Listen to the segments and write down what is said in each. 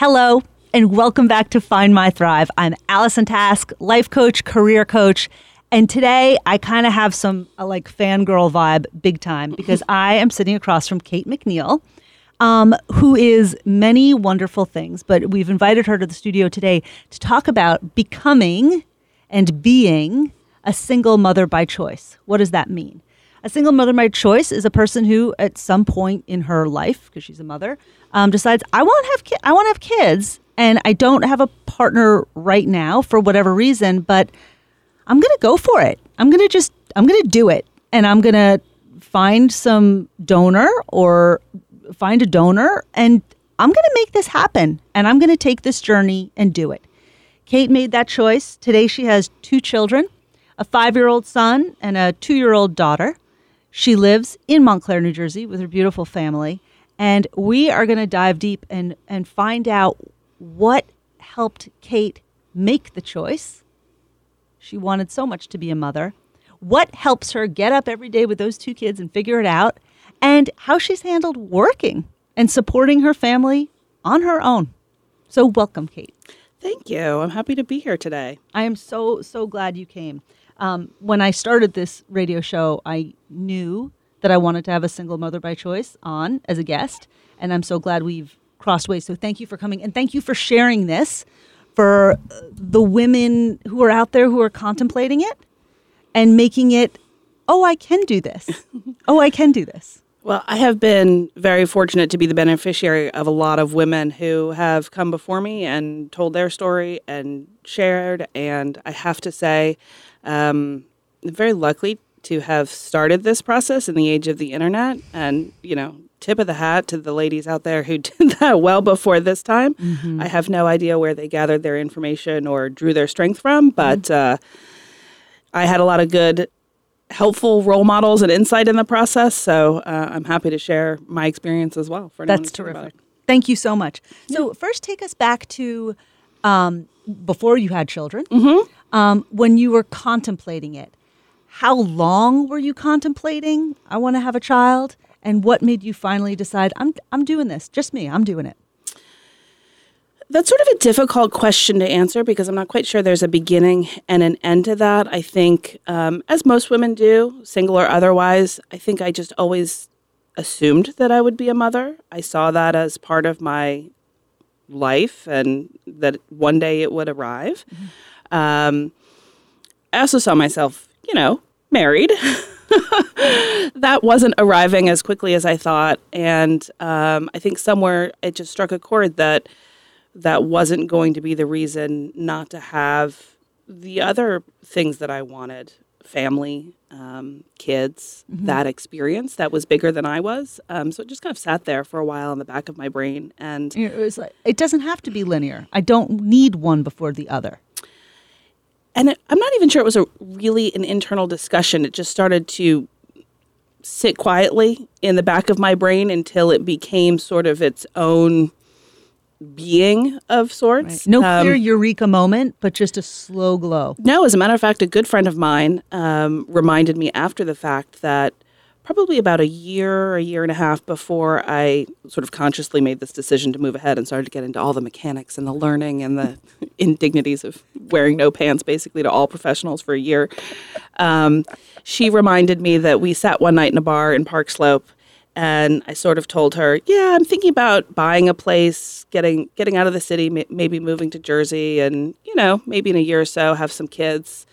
Hello, and welcome back to Find My Thrive. I'm Allison Task, life coach, career coach. And today I kind of have some uh, like fangirl vibe big time because I am sitting across from Kate McNeil, um, who is many wonderful things. But we've invited her to the studio today to talk about becoming and being a single mother by choice. What does that mean? A single mother by choice is a person who, at some point in her life, because she's a mother, um, decides I want to have ki- I want to have kids, and I don't have a partner right now for whatever reason, but I'm gonna go for it. I'm gonna just I'm gonna do it, and I'm gonna find some donor or find a donor, and I'm gonna make this happen, and I'm gonna take this journey and do it. Kate made that choice. Today she has two children, a five year old son and a two year old daughter. She lives in Montclair, New Jersey with her beautiful family. And we are going to dive deep and, and find out what helped Kate make the choice. She wanted so much to be a mother. What helps her get up every day with those two kids and figure it out? And how she's handled working and supporting her family on her own. So, welcome, Kate. Thank you. I'm happy to be here today. I am so, so glad you came. Um, when I started this radio show, I knew that I wanted to have a single mother by choice on as a guest, and I'm so glad we've crossed ways. So thank you for coming, and thank you for sharing this for uh, the women who are out there who are contemplating it and making it. Oh, I can do this. oh, I can do this. Well, I have been very fortunate to be the beneficiary of a lot of women who have come before me and told their story and shared. And I have to say, um, very lucky to have started this process in the age of the internet. And, you know, tip of the hat to the ladies out there who did that well before this time. Mm-hmm. I have no idea where they gathered their information or drew their strength from, but mm-hmm. uh, I had a lot of good, helpful role models and insight in the process. So uh, I'm happy to share my experience as well. For That's terrific. Thank you so much. So, first, take us back to um, before you had children. Mm-hmm um, when you were contemplating it. How long were you contemplating? I want to have a child, and what made you finally decide I'm I'm doing this? Just me, I'm doing it. That's sort of a difficult question to answer because I'm not quite sure there's a beginning and an end to that. I think, um, as most women do, single or otherwise, I think I just always assumed that I would be a mother. I saw that as part of my life and that one day it would arrive. Mm-hmm. Um, I also saw myself, you know, married. that wasn't arriving as quickly as I thought, and um, I think somewhere it just struck a chord that that wasn't going to be the reason not to have the other things that I wanted family, um, kids, mm-hmm. that experience that was bigger than I was. Um, so it just kind of sat there for a while in the back of my brain. And it, was like, it doesn't have to be linear. I don't need one before the other and it, I'm not even sure it was a really an internal discussion. It just started to sit quietly in the back of my brain until it became sort of its own being of sorts. Right. No um, clear eureka moment, but just a slow glow. No, as a matter of fact, a good friend of mine um, reminded me after the fact that probably about a year, a year and a half before I sort of consciously made this decision to move ahead and started to get into all the mechanics and the learning and the indignities of wearing no pants basically to all professionals for a year. Um, she reminded me that we sat one night in a bar in Park Slope and I sort of told her, "Yeah, I'm thinking about buying a place, getting getting out of the city, maybe moving to Jersey, and you know, maybe in a year or so have some kids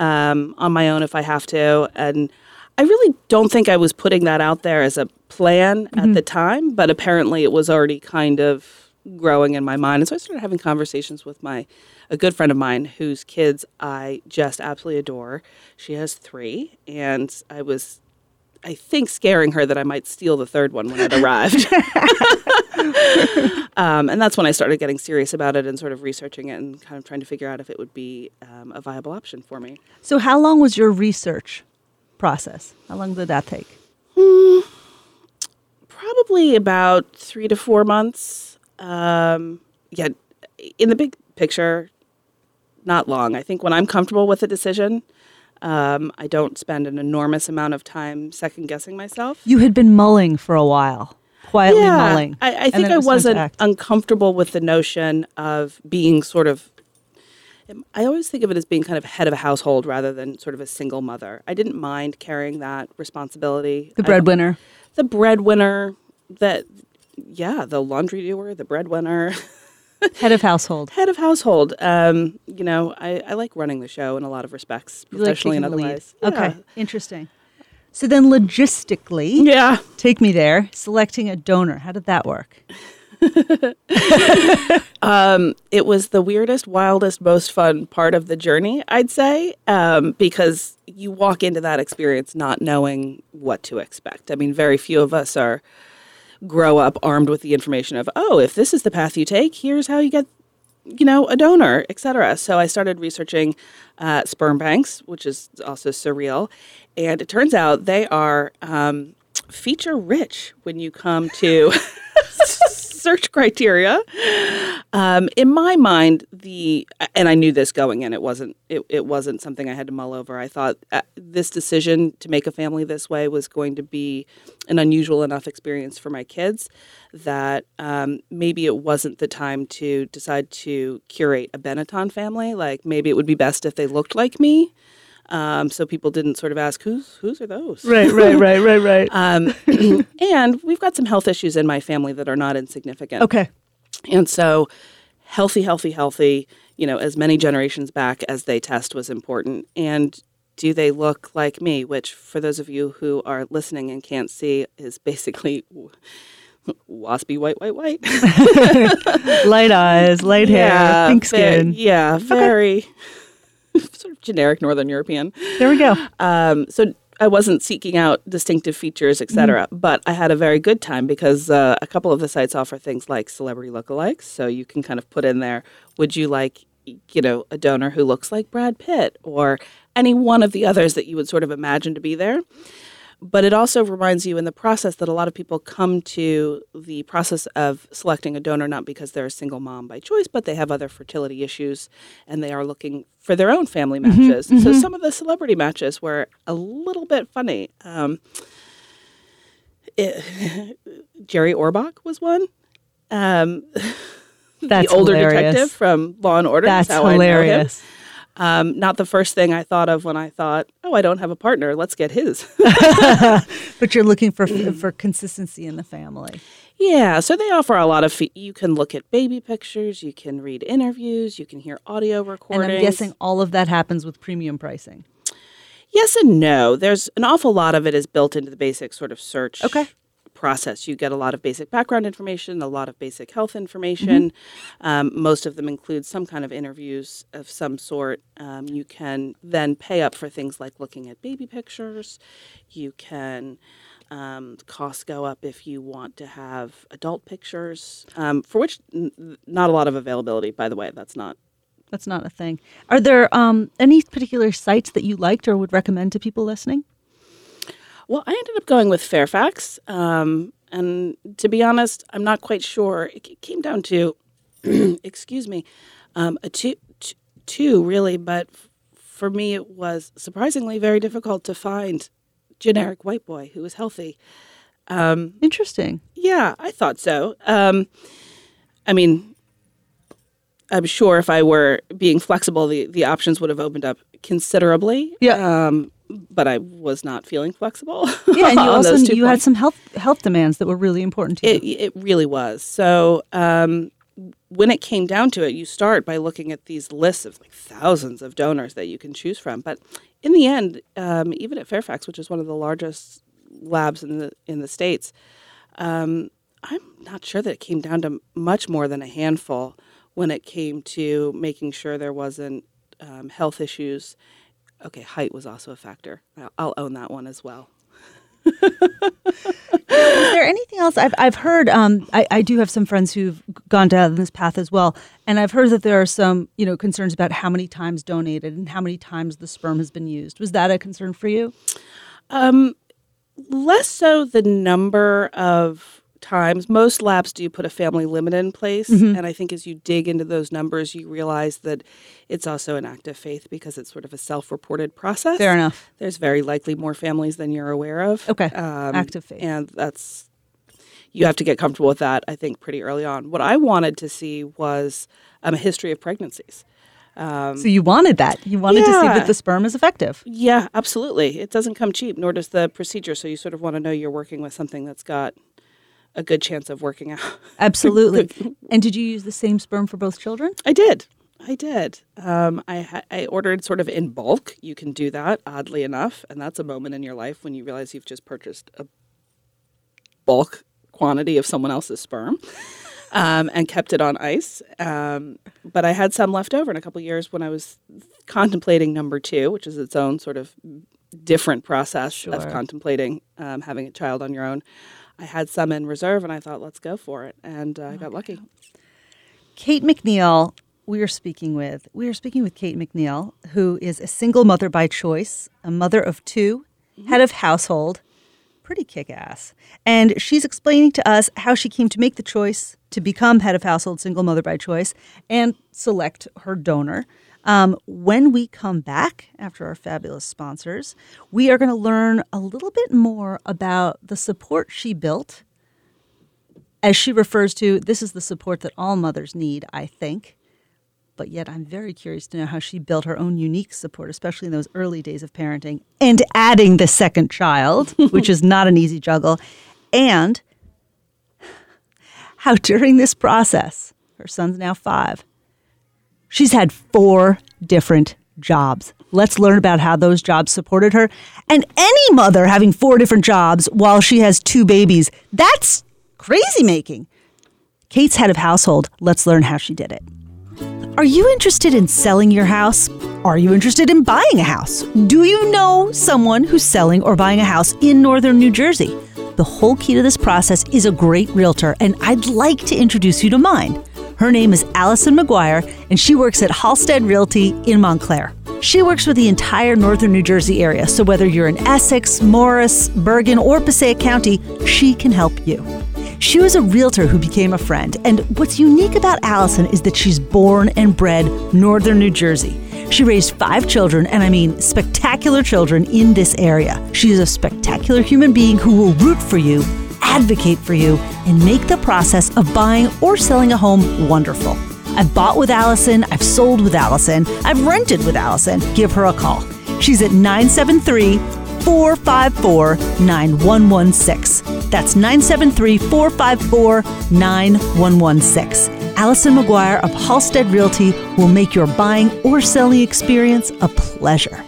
um, on my own if I have to." And I really don't think I was putting that out there as a plan mm-hmm. at the time, but apparently it was already kind of growing in my mind. And so I started having conversations with my a good friend of mine whose kids I just absolutely adore. She has 3 and I was I think scaring her that I might steal the third one when it arrived. um, and that's when I started getting serious about it and sort of researching it and kind of trying to figure out if it would be um, a viable option for me. So, how long was your research? process? How long did that take? Hmm, probably about three to four months. Um, yeah, in the big picture, not long. I think when I'm comfortable with a decision, um, I don't spend an enormous amount of time second guessing myself. You had been mulling for a while. quietly mulling. I, I think I was wasn't uncomfortable with the notion of being sort of. I always think of it as being kind of head of a household rather than sort of a single mother. I didn't mind carrying that responsibility. the breadwinner. the breadwinner, that yeah, the laundry doer, the breadwinner, Head of household. head of household. Um, you know, I, I like running the show in a lot of respects, You like professionally taking and the lead. Okay, interesting. So then, logistically, Yeah. take me there. Selecting a donor. How did that work? um, it was the weirdest, wildest, most fun part of the journey, I'd say, um, because you walk into that experience not knowing what to expect. I mean, very few of us are grow up armed with the information of, oh, if this is the path you take, here's how you get, you know, a donor, et cetera. So I started researching uh, sperm banks, which is also surreal, and it turns out they are um, feature rich when you come to. search criteria. Um, in my mind, the and I knew this going in. It wasn't it, it wasn't something I had to mull over. I thought uh, this decision to make a family this way was going to be an unusual enough experience for my kids that um, maybe it wasn't the time to decide to curate a Benetton family. Like maybe it would be best if they looked like me. Um, so people didn't sort of ask who's whose are those Right, right, right, right, right. um, and we've got some health issues in my family that are not insignificant. okay. And so, healthy, healthy, healthy, you know, as many generations back as they test was important. And do they look like me? Which, for those of you who are listening and can't see, is basically waspy white, white, white. Light eyes, light hair, pink ve- skin. yeah, very sort of generic Northern European. There we go. Um, so I wasn't seeking out distinctive features, etc. But I had a very good time because uh, a couple of the sites offer things like celebrity lookalikes. So you can kind of put in there, would you like, you know, a donor who looks like Brad Pitt or any one of the others that you would sort of imagine to be there. But it also reminds you in the process that a lot of people come to the process of selecting a donor not because they're a single mom by choice, but they have other fertility issues and they are looking for their own family matches. So some of the celebrity matches were a little bit funny. Um, it- Jerry Orbach was one. Um, That's the older hilarious. detective from Law and Order. That's how I know him. Um, not the first thing I thought of when I thought, oh, I don't have a partner. Let's get his. But you're looking for for consistency in the family. yeah, so they offer a lot of. Fe- you can look at baby pictures, you can read interviews, you can hear audio recordings. And. I'm guessing all of that happens with premium pricing. yes and no. There's an awful lot of it is built into the basic sort of search. Okay. Process. You get a lot of basic background information, a lot of basic health information. Um, most of them include some kind of interviews of some sort. Um, you can then pay up for things like looking at baby pictures. You can um, costs go up if you want to have adult pictures, um, for which n- not a lot of availability. By the way, that's not That's not a thing. Are there um, any particular sites that you liked or would recommend to people listening? Well, I ended up going with Fairfax. Um, and to be honest, I'm not quite sure. It came down to, excuse me, um, a two, two really, but for me, it was surprisingly very difficult to find generic white boy who was healthy. Interesting. Yeah, I thought so. Um, I mean, I'm sure if I were being flexible, the, the options would have opened up considerably. Yeah. Um, but I was not feeling flexible. Yeah, and you also you had some health health demands that were really important to you. It, it really was. So um, when it came down to it, you start by looking at these lists of like thousands of donors that you can choose from. But in the end, um, even at Fairfax, which is one of the largest labs in the in the states, um, I'm not sure that it came down to much more than a handful when it came to making sure there wasn't um, health issues. Okay, height was also a factor. I'll, own that one as well. Is there anything else? I've I've heard. Um, I, I do have some friends who've gone down this path as well, and I've heard that there are some you know concerns about how many times donated and how many times the sperm has been used. Was that a concern for you? Um, less so the number of times. Most labs do put a family limit in place, and I think as you dig into those numbers, you realize that it's also an act of faith because it's sort of a self-reported process. Fair enough. There's very likely more families than you're aware of. Okay. Um, Act of faith. and that's you have to get comfortable with that, I think, pretty early on. What I wanted to see was um, a history of pregnancies. um, so you wanted that. You wanted to see that the sperm is effective. Yeah, absolutely. It doesn't come cheap, nor does the procedure. So you sort of want to know you're working with something that's got a good chance of working out. Absolutely. and did you use the same sperm for both children? I did. I did. Um, I, ha- I ordered sort of in bulk. You can do that, oddly enough. And that's a moment in your life when you realize you've just purchased a bulk quantity of someone else's sperm um, and kept it on ice. Um, but I had some left over in a couple years when I was contemplating number two, which is its own sort of different process of contemplating um, having a child on your own. I had some in reserve and I thought, let's go for it. And uh, I got lucky. Kate McNeil, we are speaking with. We are speaking with Kate McNeil, who is a single mother by choice, a mother of 2 head of household, pretty kick ass. And she's explaining to us how she came to make the choice to become head of household, single mother by choice, and select her donor. Um, when we come back after our fabulous sponsors, we are going to learn a little bit more about the support she built as she refers to, this is the support that all mothers need, I think. But yet, I'm very curious to know how she built her own unique support, especially in those early days of parenting, and adding the second child, which is not an easy juggle, and how during this process, her son's now five, she's had four different jobs. Let's learn about how those jobs supported her. And any mother having four different jobs while she has two babies, that's crazy making. Kate's head of household. Let's learn how she did it. Are you interested in selling your house? Are you interested in buying a house? Do you know someone who's selling or buying a house in northern New Jersey? The whole key to this process is a great realtor, and I'd like to introduce you to mine. Her name is Allison McGuire, and she works at Halstead Realty in Montclair. She works with the entire northern New Jersey area, so whether you're in Essex, Morris, Bergen, or Passaic County, she can help you. She was a realtor who became a friend, and what's unique about Allison is that she's born and bred northern New Jersey. She raised five children, and I mean spectacular children in this area. She is a spectacular human being who will root for you, advocate for you, and make the process of buying or selling a home wonderful. I've bought with Allison, I've sold with Allison, I've rented with Allison. Give her a call. She's at 973 454 9116. That's 973 454 9116. Allison McGuire of Halstead Realty will make your buying or selling experience a pleasure.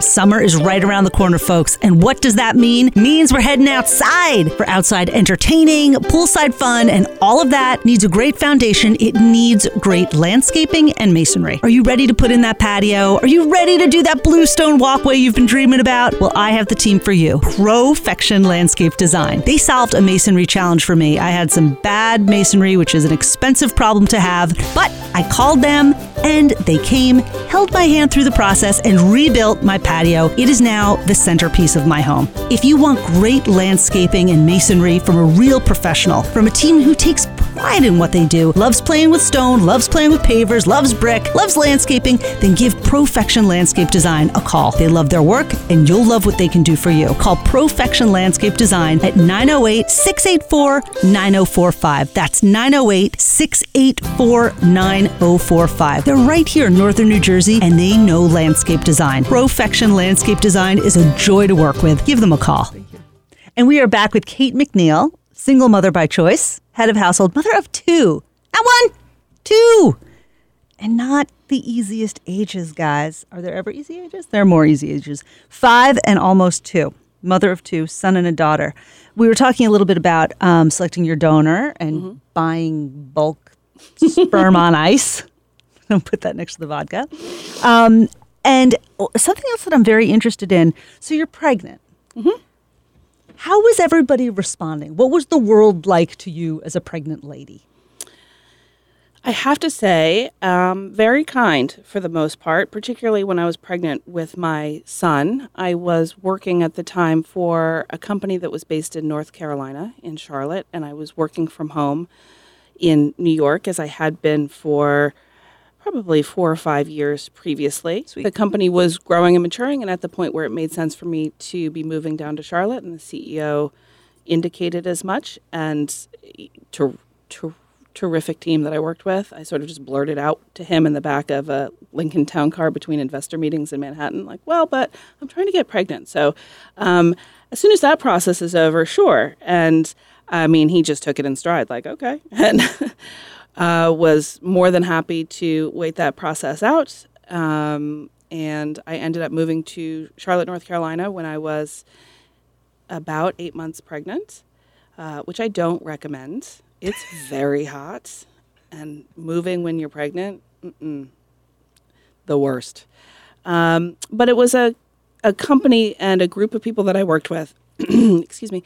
Summer is right around the corner, folks. And what does that mean? Means we're heading outside for outside entertaining, poolside fun, and all of that needs a great foundation. It needs great landscaping and masonry. Are you ready to put in that patio? Are you ready to do that bluestone walkway you've been dreaming about? Well, I have the team for you Profection Landscape Design. They solved a masonry challenge for me. I had some bad masonry, which is an expensive problem to have, but I called them and they came, held my hand through the process, and rebuilt my patio. It is now the centerpiece of my home. If you want great landscaping and masonry from a real professional, from a team who takes pride in what they do, loves playing with stone, loves playing with pavers, loves brick, loves landscaping, then give Profection Landscape Design a call. They love their work and you'll love what they can do for you. Call Profection Landscape Design at 908 684 9045. That's 908 684 9045. They're right here in northern New Jersey and they know landscape design. Profection Landscape Design is a joy to work with. Give them a call. And we are back with Kate McNeil, single mother by choice, head of household, mother of two. Not one, two. And not the easiest ages, guys. Are there ever easy ages? There are more easy ages. Five and almost two. Mother of two, son and a daughter. We were talking a little bit about um, selecting your donor and buying bulk sperm on ice. Don't put that next to the vodka. Um, and something else that I'm very interested in. So you're pregnant. How was everybody responding? What was the world like to you as a pregnant lady? I have to say, um, very kind for the most part, particularly when I was pregnant with my son. I was working at the time for a company that was based in North Carolina, in Charlotte, and I was working from home in New York as I had been for probably four or five years previously. The company was growing and maturing, and at the point where it made sense for me to be moving down to Charlotte, and the CEO indicated as much. And to, to terrific team that I worked with. I sort of just blurted out to him in the back of a Lincoln Town Car between investor meetings in Manhattan, like, well, but I'm trying to get pregnant. So um, as soon as that process is over, sure. And I mean, he just took it in stride, like, okay. And uh, was more than happy to wait that process out. Um, and I ended up moving to Charlotte, North Carolina when I was about eight months pregnant, uh, which I don't recommend. It's very hot, and moving when you're pregnant, the worst. Um, but it was a, a company and a group of people that I worked with, excuse me,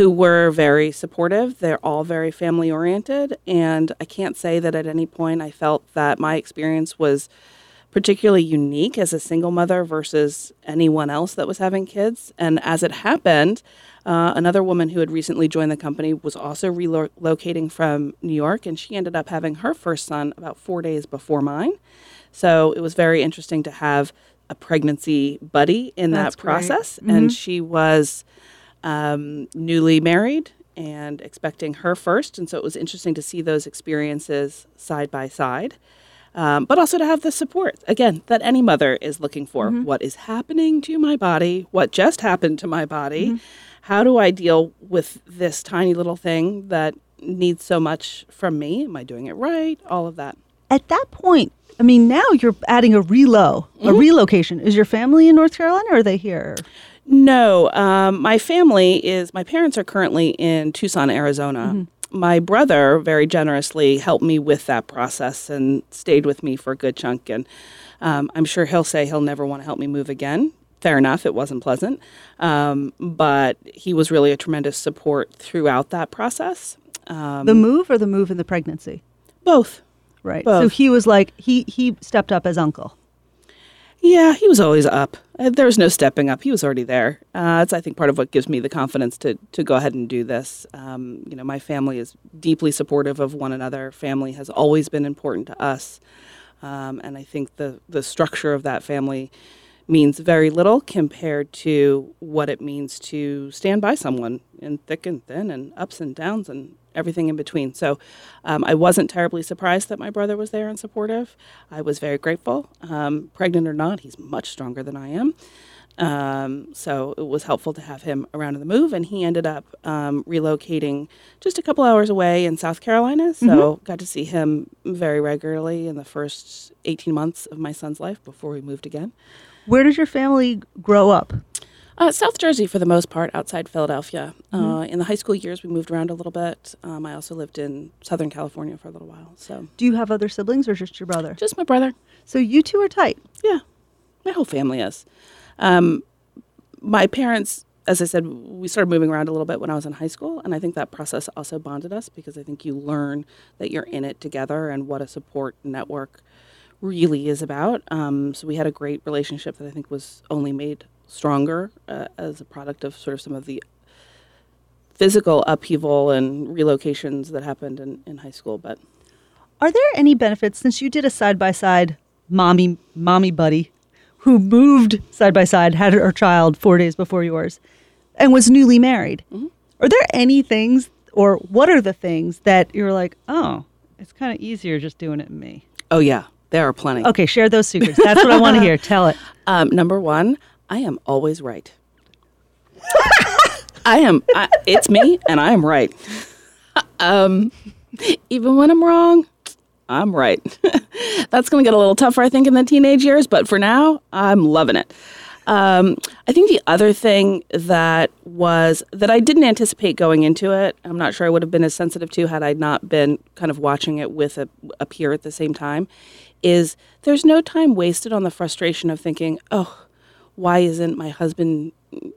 who were very supportive. They're all very family oriented, and I can't say that at any point I felt that my experience was particularly unique as a single mother versus anyone else that was having kids. And as it happened, uh, another woman who had recently joined the company was also relocating from New York, and she ended up having her first son about four days before mine. So it was very interesting to have a pregnancy buddy in That's that process. Mm-hmm. And she was um, newly married and expecting her first. And so it was interesting to see those experiences side by side um, but also to have the support, again, that any mother is looking for. Mm-hmm. What is happening to my body? What just happened to my body? Mm-hmm. How do I deal with this tiny little thing that needs so much from me? Am I doing it right? All of that. At that point, I mean, now you're adding a relo, mm-hmm. a relocation. Is your family in North Carolina or are they here? No, um, my family is, my parents are currently in Tucson, Arizona. Mm-hmm my brother very generously helped me with that process and stayed with me for a good chunk. And um, I'm sure he'll say he'll never want to help me move again. Fair enough, it wasn't pleasant. Um, but he was really a tremendous support throughout that process. Um, the move or the move in the pregnancy? Both. Right. Both. So he was like, he, he stepped up as uncle. Yeah, he was always up. Uh, there was no stepping up. He was already there. Uh, it's, I think, part of what gives me the confidence to to go ahead and do this. Um, you know, my family is deeply supportive of one another. Family has always been important to us, um, and I think the the structure of that family means very little compared to what it means to stand by someone in thick and thin and ups and downs and everything in between. So um, I wasn't terribly surprised that my brother was there and supportive. I was very grateful. Um, pregnant or not, he's much stronger than I am. Um, so it was helpful to have him around in the move, and he ended up um, relocating just a couple hours away in South Carolina. So mm-hmm. got to see him very regularly in the first 18 months of my son's life before we moved again. Where did your family grow up? Uh, South Jersey, for the most part, outside Philadelphia. Mm-hmm. Uh, in the high school years, we moved around a little bit. Um, I also lived in Southern California for a little while. So, do you have other siblings, or just your brother? Just my brother. So you two are tight. Yeah, my whole family is. Um, my parents, as I said, we started moving around a little bit when I was in high school, and I think that process also bonded us because I think you learn that you're in it together and what a support network really is about. Um, so we had a great relationship that I think was only made stronger uh, as a product of sort of some of the physical upheaval and relocations that happened in, in high school. But are there any benefits since you did a side by side mommy mommy buddy who moved side by side, had her child four days before yours, and was newly married? Mm-hmm. Are there any things, or what are the things that you're like, oh, it's kind of easier just doing it in me? Oh yeah, there are plenty. Okay, share those secrets. That's what I want to hear. Tell it. Um, number one, I am always right. I am. I, it's me, and I am right. um, even when I'm wrong, I'm right. That's going to get a little tougher, I think, in the teenage years. But for now, I'm loving it. Um, I think the other thing that was that I didn't anticipate going into it, I'm not sure I would have been as sensitive to had I not been kind of watching it with a, a peer at the same time, is there's no time wasted on the frustration of thinking, oh, why isn't my husband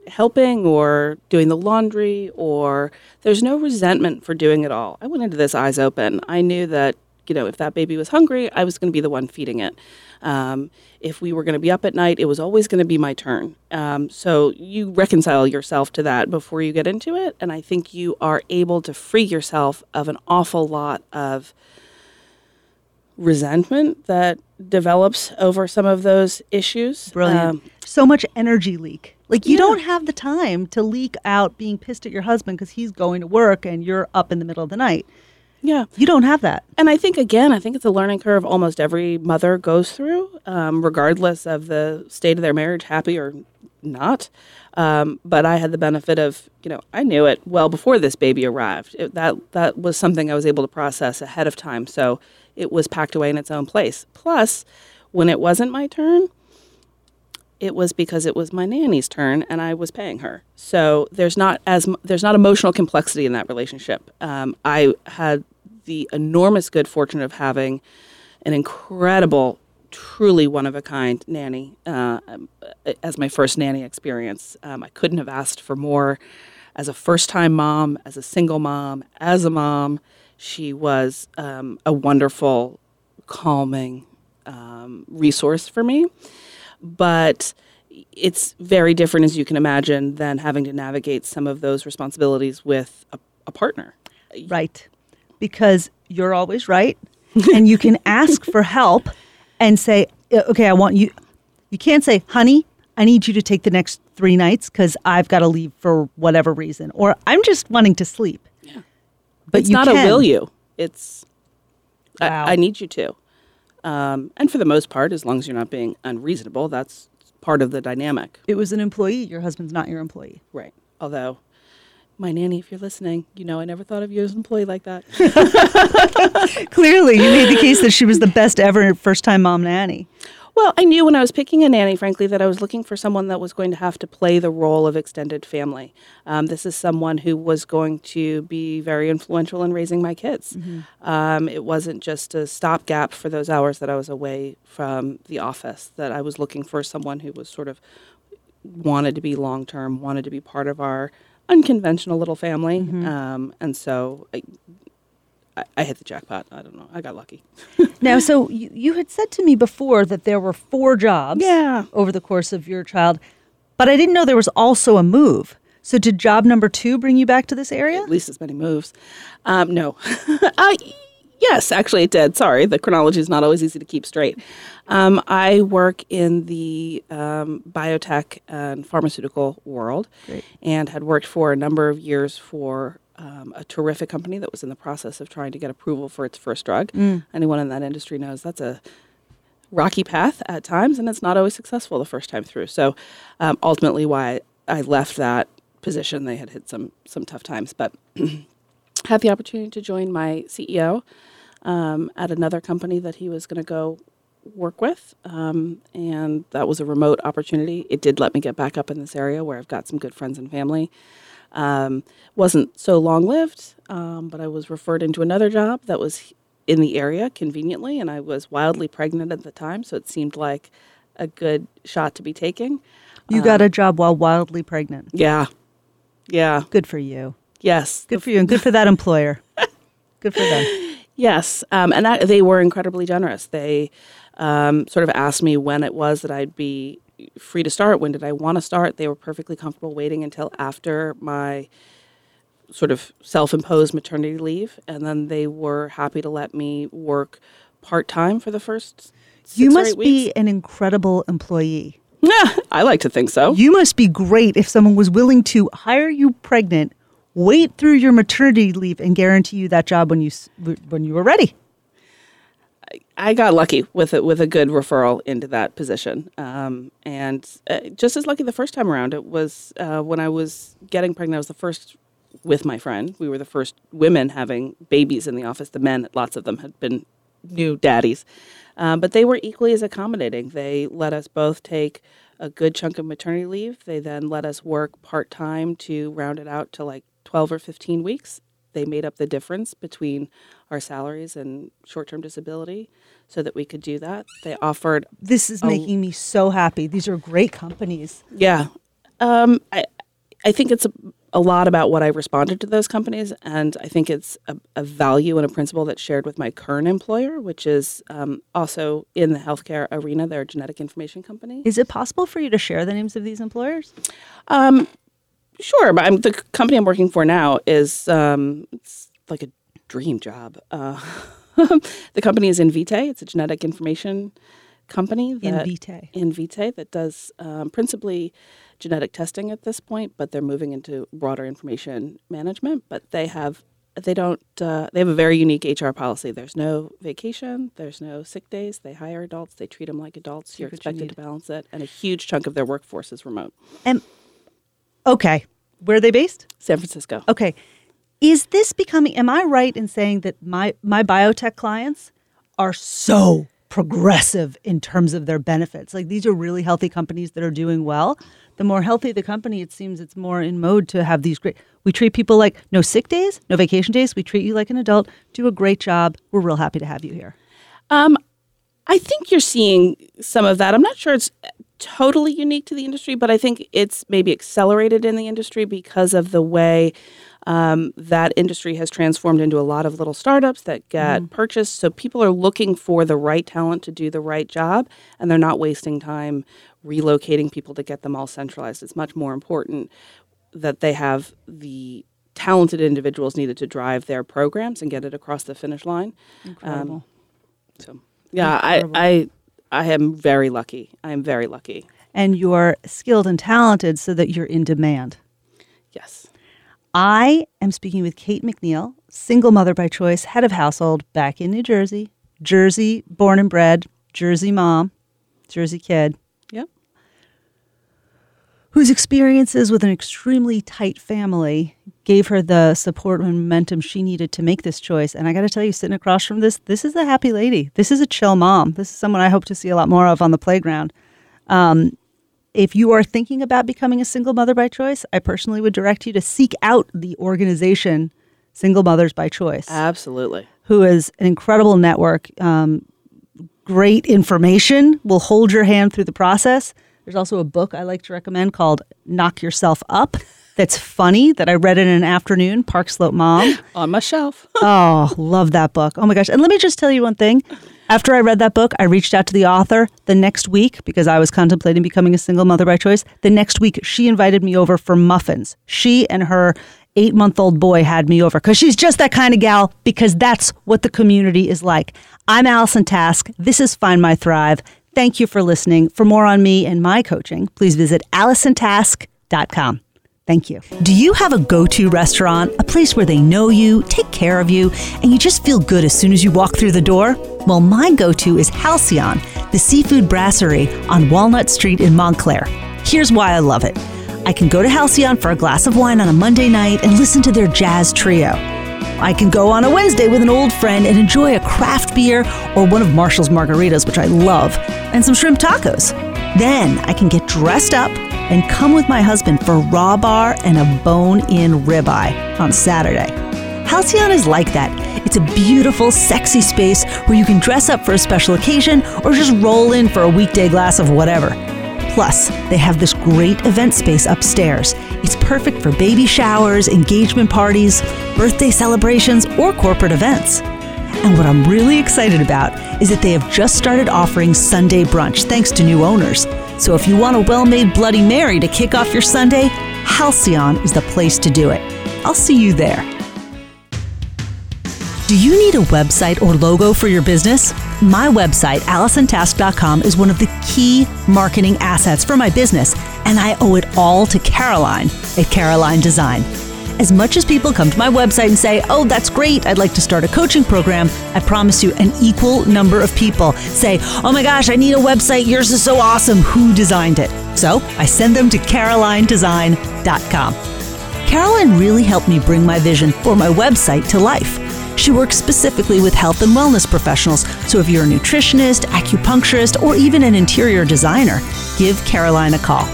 helping or doing the laundry or there's no resentment for doing it all. I went into this eyes open. I knew that, you know, if that baby was hungry, I was going to be the one feeding it. Um, if we were going to be up at night, it was always going to be my turn. Um, so you reconcile yourself to that before you get into it. And I think you are able to free yourself of an awful lot of resentment that develops over some of those issues. Brilliant. Um, so much energy leak. Like you don't have the time to leak out being pissed at your husband because he's going to work and you're up in the middle of the night. Yeah. You don't have that. And I think, again, I think it's a learning curve almost every mother goes through, um, regardless of the state of their marriage, happy or not. Um, but I had the benefit of, you know, I knew it well before this baby arrived. It, that that was something I was able to process ahead of time. So it was packed away in its own place. Plus, when it wasn't my turn, it was because it was my nanny's turn and I was paying her. So there's not as there's not emotional complexity in that relationship. Um, I had the enormous good fortune of having an incredible, truly one of a kind nanny uh, as my first nanny experience. Um, I couldn't have asked for more. As a first time mom, as a single mom, as a mom, she was um, a wonderful, calming um, resource for me. But it's very different, as you can imagine, than having to navigate some of those responsibilities with a, a partner. Right. Because you're always right. and you can ask for help and say, "Uh, okay, I want you. You can't say, honey, I need you to take the next three nights because I've got to leave for whatever reason, or I'm just wanting to sleep. But it's you not can. a will you. It's Wow. I, I need you to. Um, and for the most part, as long as you're not being unreasonable, that's part of the dynamic. It was an employee. Your husband's not your employee. Right. Although, my nanny, if you're listening, you know I never thought of you as an employee like that. Clearly, you made the case that she was the best ever first time mom nanny. Well, I knew when I was picking a nanny, frankly, that I was looking for someone that was going to have to play the role of extended family. Um, this is someone who was going to be very influential in raising my kids. Um, it wasn't just a stopgap for those hours that I was away from the office, that I was looking for someone who was sort of wanted to be long term, wanted to be part of our unconventional little family. Um, and so I, I, I hit the jackpot. I don't know. I got lucky. Now, so you, you had said to me before that there were four jobs Yeah. over the course of your child, but I didn't know there was also a move. So, did job number two bring you back to this area? at least as many moves. Um, no. I, yes, actually, it did. Sorry, the chronology is not always easy to keep straight. Um, I work in the um, biotech and pharmaceutical world Great. and had worked for a number of years for um, a terrific company that was in the process of trying to get approval for its first drug. Anyone in that industry knows that's a rocky path at times, and it's not always successful the first time through. So, um, ultimately, why I left that position, they had hit some some tough times, but had the opportunity to join my CEO um, at another company that he was going to go work with, um, and that was a remote opportunity. It did let me get back up in this area where I've got some good friends and family. Um, wasn't so long lived, um, but I was referred into another job that was in the area conveniently, and I was wildly pregnant at the time, so it seemed like a good shot to be taking. You got a job while wildly pregnant. Yeah, yeah, Good for you. yes, Good for you, and good for that employer. Good for them. Yes, um, and that, they were incredibly generous. They um, sort of asked me when it was that I'd be free to start. When did I want to start? They were perfectly comfortable waiting until after my sort of self-imposed maternity leave, and then they were happy to let me work part time for the first. Six You must be an incredible employee. Yeah, I like to think so. You must be great if someone was willing to hire you pregnant, wait through your maternity leave, and guarantee you that job when you when you were ready. I got lucky with it with a good referral into that position, um, and uh, just as lucky the first time around. It was uh, when I was getting pregnant. I was the first with my friend. We were the first women having babies in the office. The men, lots of them, had been new daddies, um, but they were equally as accommodating. They let us both take a good chunk of maternity leave. They then let us work part time to round it out to like twelve or fifteen weeks. They made up the difference between our salaries and short term disability so that we could do that. They offered, This is making me so happy. These are great companies. yeah. Um, I, I think it's a, a lot about what I responded to those companies, and I think it's a, a value and a principle that's shared with my current employer, which is um, also in the healthcare arena. They're genetic information company. Is it possible for you to share the names of these employers? Um, sure, but I'm, the company I'm working for now is um, it's like a dream job. Uh, the company is Invitae. It's a genetic information company that Invitae. Invitae that does um, principally genetic testing at this point, but they're moving into broader information management. But they have they don't uh, they have a very unique HR policy. There's no vacation, there's no sick days. They hire adults, they treat them like adults. You're what you expected to balance it, and a huge chunk of their workforce is remote. And okay, where are they based? San Francisco. Okay. Is this becoming am I right in saying that my my biotech clients are so progressive in terms of their benefits? Like these are really healthy companies that are doing well. The more healthy the company, it seems it's more in mode to have these great we treat people like no sick days, no vacation days. We treat you like an adult. Do a great job. We're real happy to have you here. Um, I think you're seeing some of that. I'm not sure it's totally unique to the industry, but I think it's maybe accelerated in the industry because of the way um, that industry has transformed into a lot of little startups that get purchased. So people are looking for the right talent to do the right job, and they're not wasting time relocating people to get them all centralized. It's much more important that they have the talented individuals needed to drive their programs and get it across the finish line. Incredible. So yeah, I, I I am very lucky. I am very lucky. and you're skilled and talented so that you're in demand. Yes. I am speaking with Kate McNeil, single mother by choice, head of household back in New Jersey, Jersey born and bred, Jersey mom, Jersey kid, Yep. whose experiences with an extremely tight family gave her the support and momentum she needed to make this choice. And I got to tell you, sitting across from this, this is a happy lady. This is a chill mom. This is someone I hope to see a lot more of on the playground. Um, if you are thinking about becoming a single mother by choice, I personally would direct you to seek out the organization Single Mothers by Choice Absolutely. who is an incredible network. Um, great information will hold your hand through the process. There's also a book I like to recommend called Knock Yourself Up. That's funny that I read it in an afternoon. Park Slope Mom. On my shelf. Oh, love that book. Oh my gosh. And let me just tell you one thing. After I read that book, I reached out to the author the next week because I was contemplating becoming a single mother by choice. The next week, she invited me over for muffins. She and her eight month old boy had me over because she's just that kind of gal because that's what the community is like. I'm Allison Task. This is Find My Thrive. Thank you for listening. For more on me and my coaching, please visit AllisonTask.com. Thank you. Do you have a go to restaurant, a place where they know you, take care of you, and you just feel good as soon as you walk through the door? Well, my go to is Halcyon, the seafood brasserie on Walnut Street in Montclair. Here's why I love it I can go to Halcyon for a glass of wine on a Monday night and listen to their jazz trio. I can go on a Wednesday with an old friend and enjoy a craft beer or one of Marshall's margaritas, which I love, and some shrimp tacos. Then I can get dressed up and come with my husband for raw bar and a bone in ribeye on Saturday. Halcyon is like that. It's a beautiful, sexy space where you can dress up for a special occasion or just roll in for a weekday glass of whatever. Plus, they have this great event space upstairs. It's perfect for baby showers, engagement parties, birthday celebrations, or corporate events. And what I'm really excited about is that they have just started offering Sunday brunch thanks to new owners. So if you want a well made Bloody Mary to kick off your Sunday, Halcyon is the place to do it. I'll see you there. Do you need a website or logo for your business? My website, AllisonTask.com, is one of the key marketing assets for my business, and I owe it all to Caroline at Caroline Design. As much as people come to my website and say, Oh, that's great, I'd like to start a coaching program, I promise you an equal number of people say, Oh my gosh, I need a website, yours is so awesome, who designed it? So I send them to CarolineDesign.com. Caroline really helped me bring my vision for my website to life. She works specifically with health and wellness professionals, so if you're a nutritionist, acupuncturist, or even an interior designer, give Caroline a call.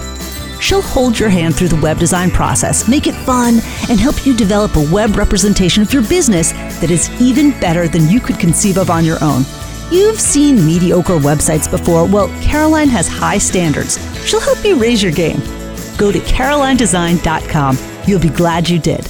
She'll hold your hand through the web design process, make it fun, and help you develop a web representation of your business that is even better than you could conceive of on your own. You've seen mediocre websites before. Well, Caroline has high standards. She'll help you raise your game. Go to carolinedesign.com. You'll be glad you did.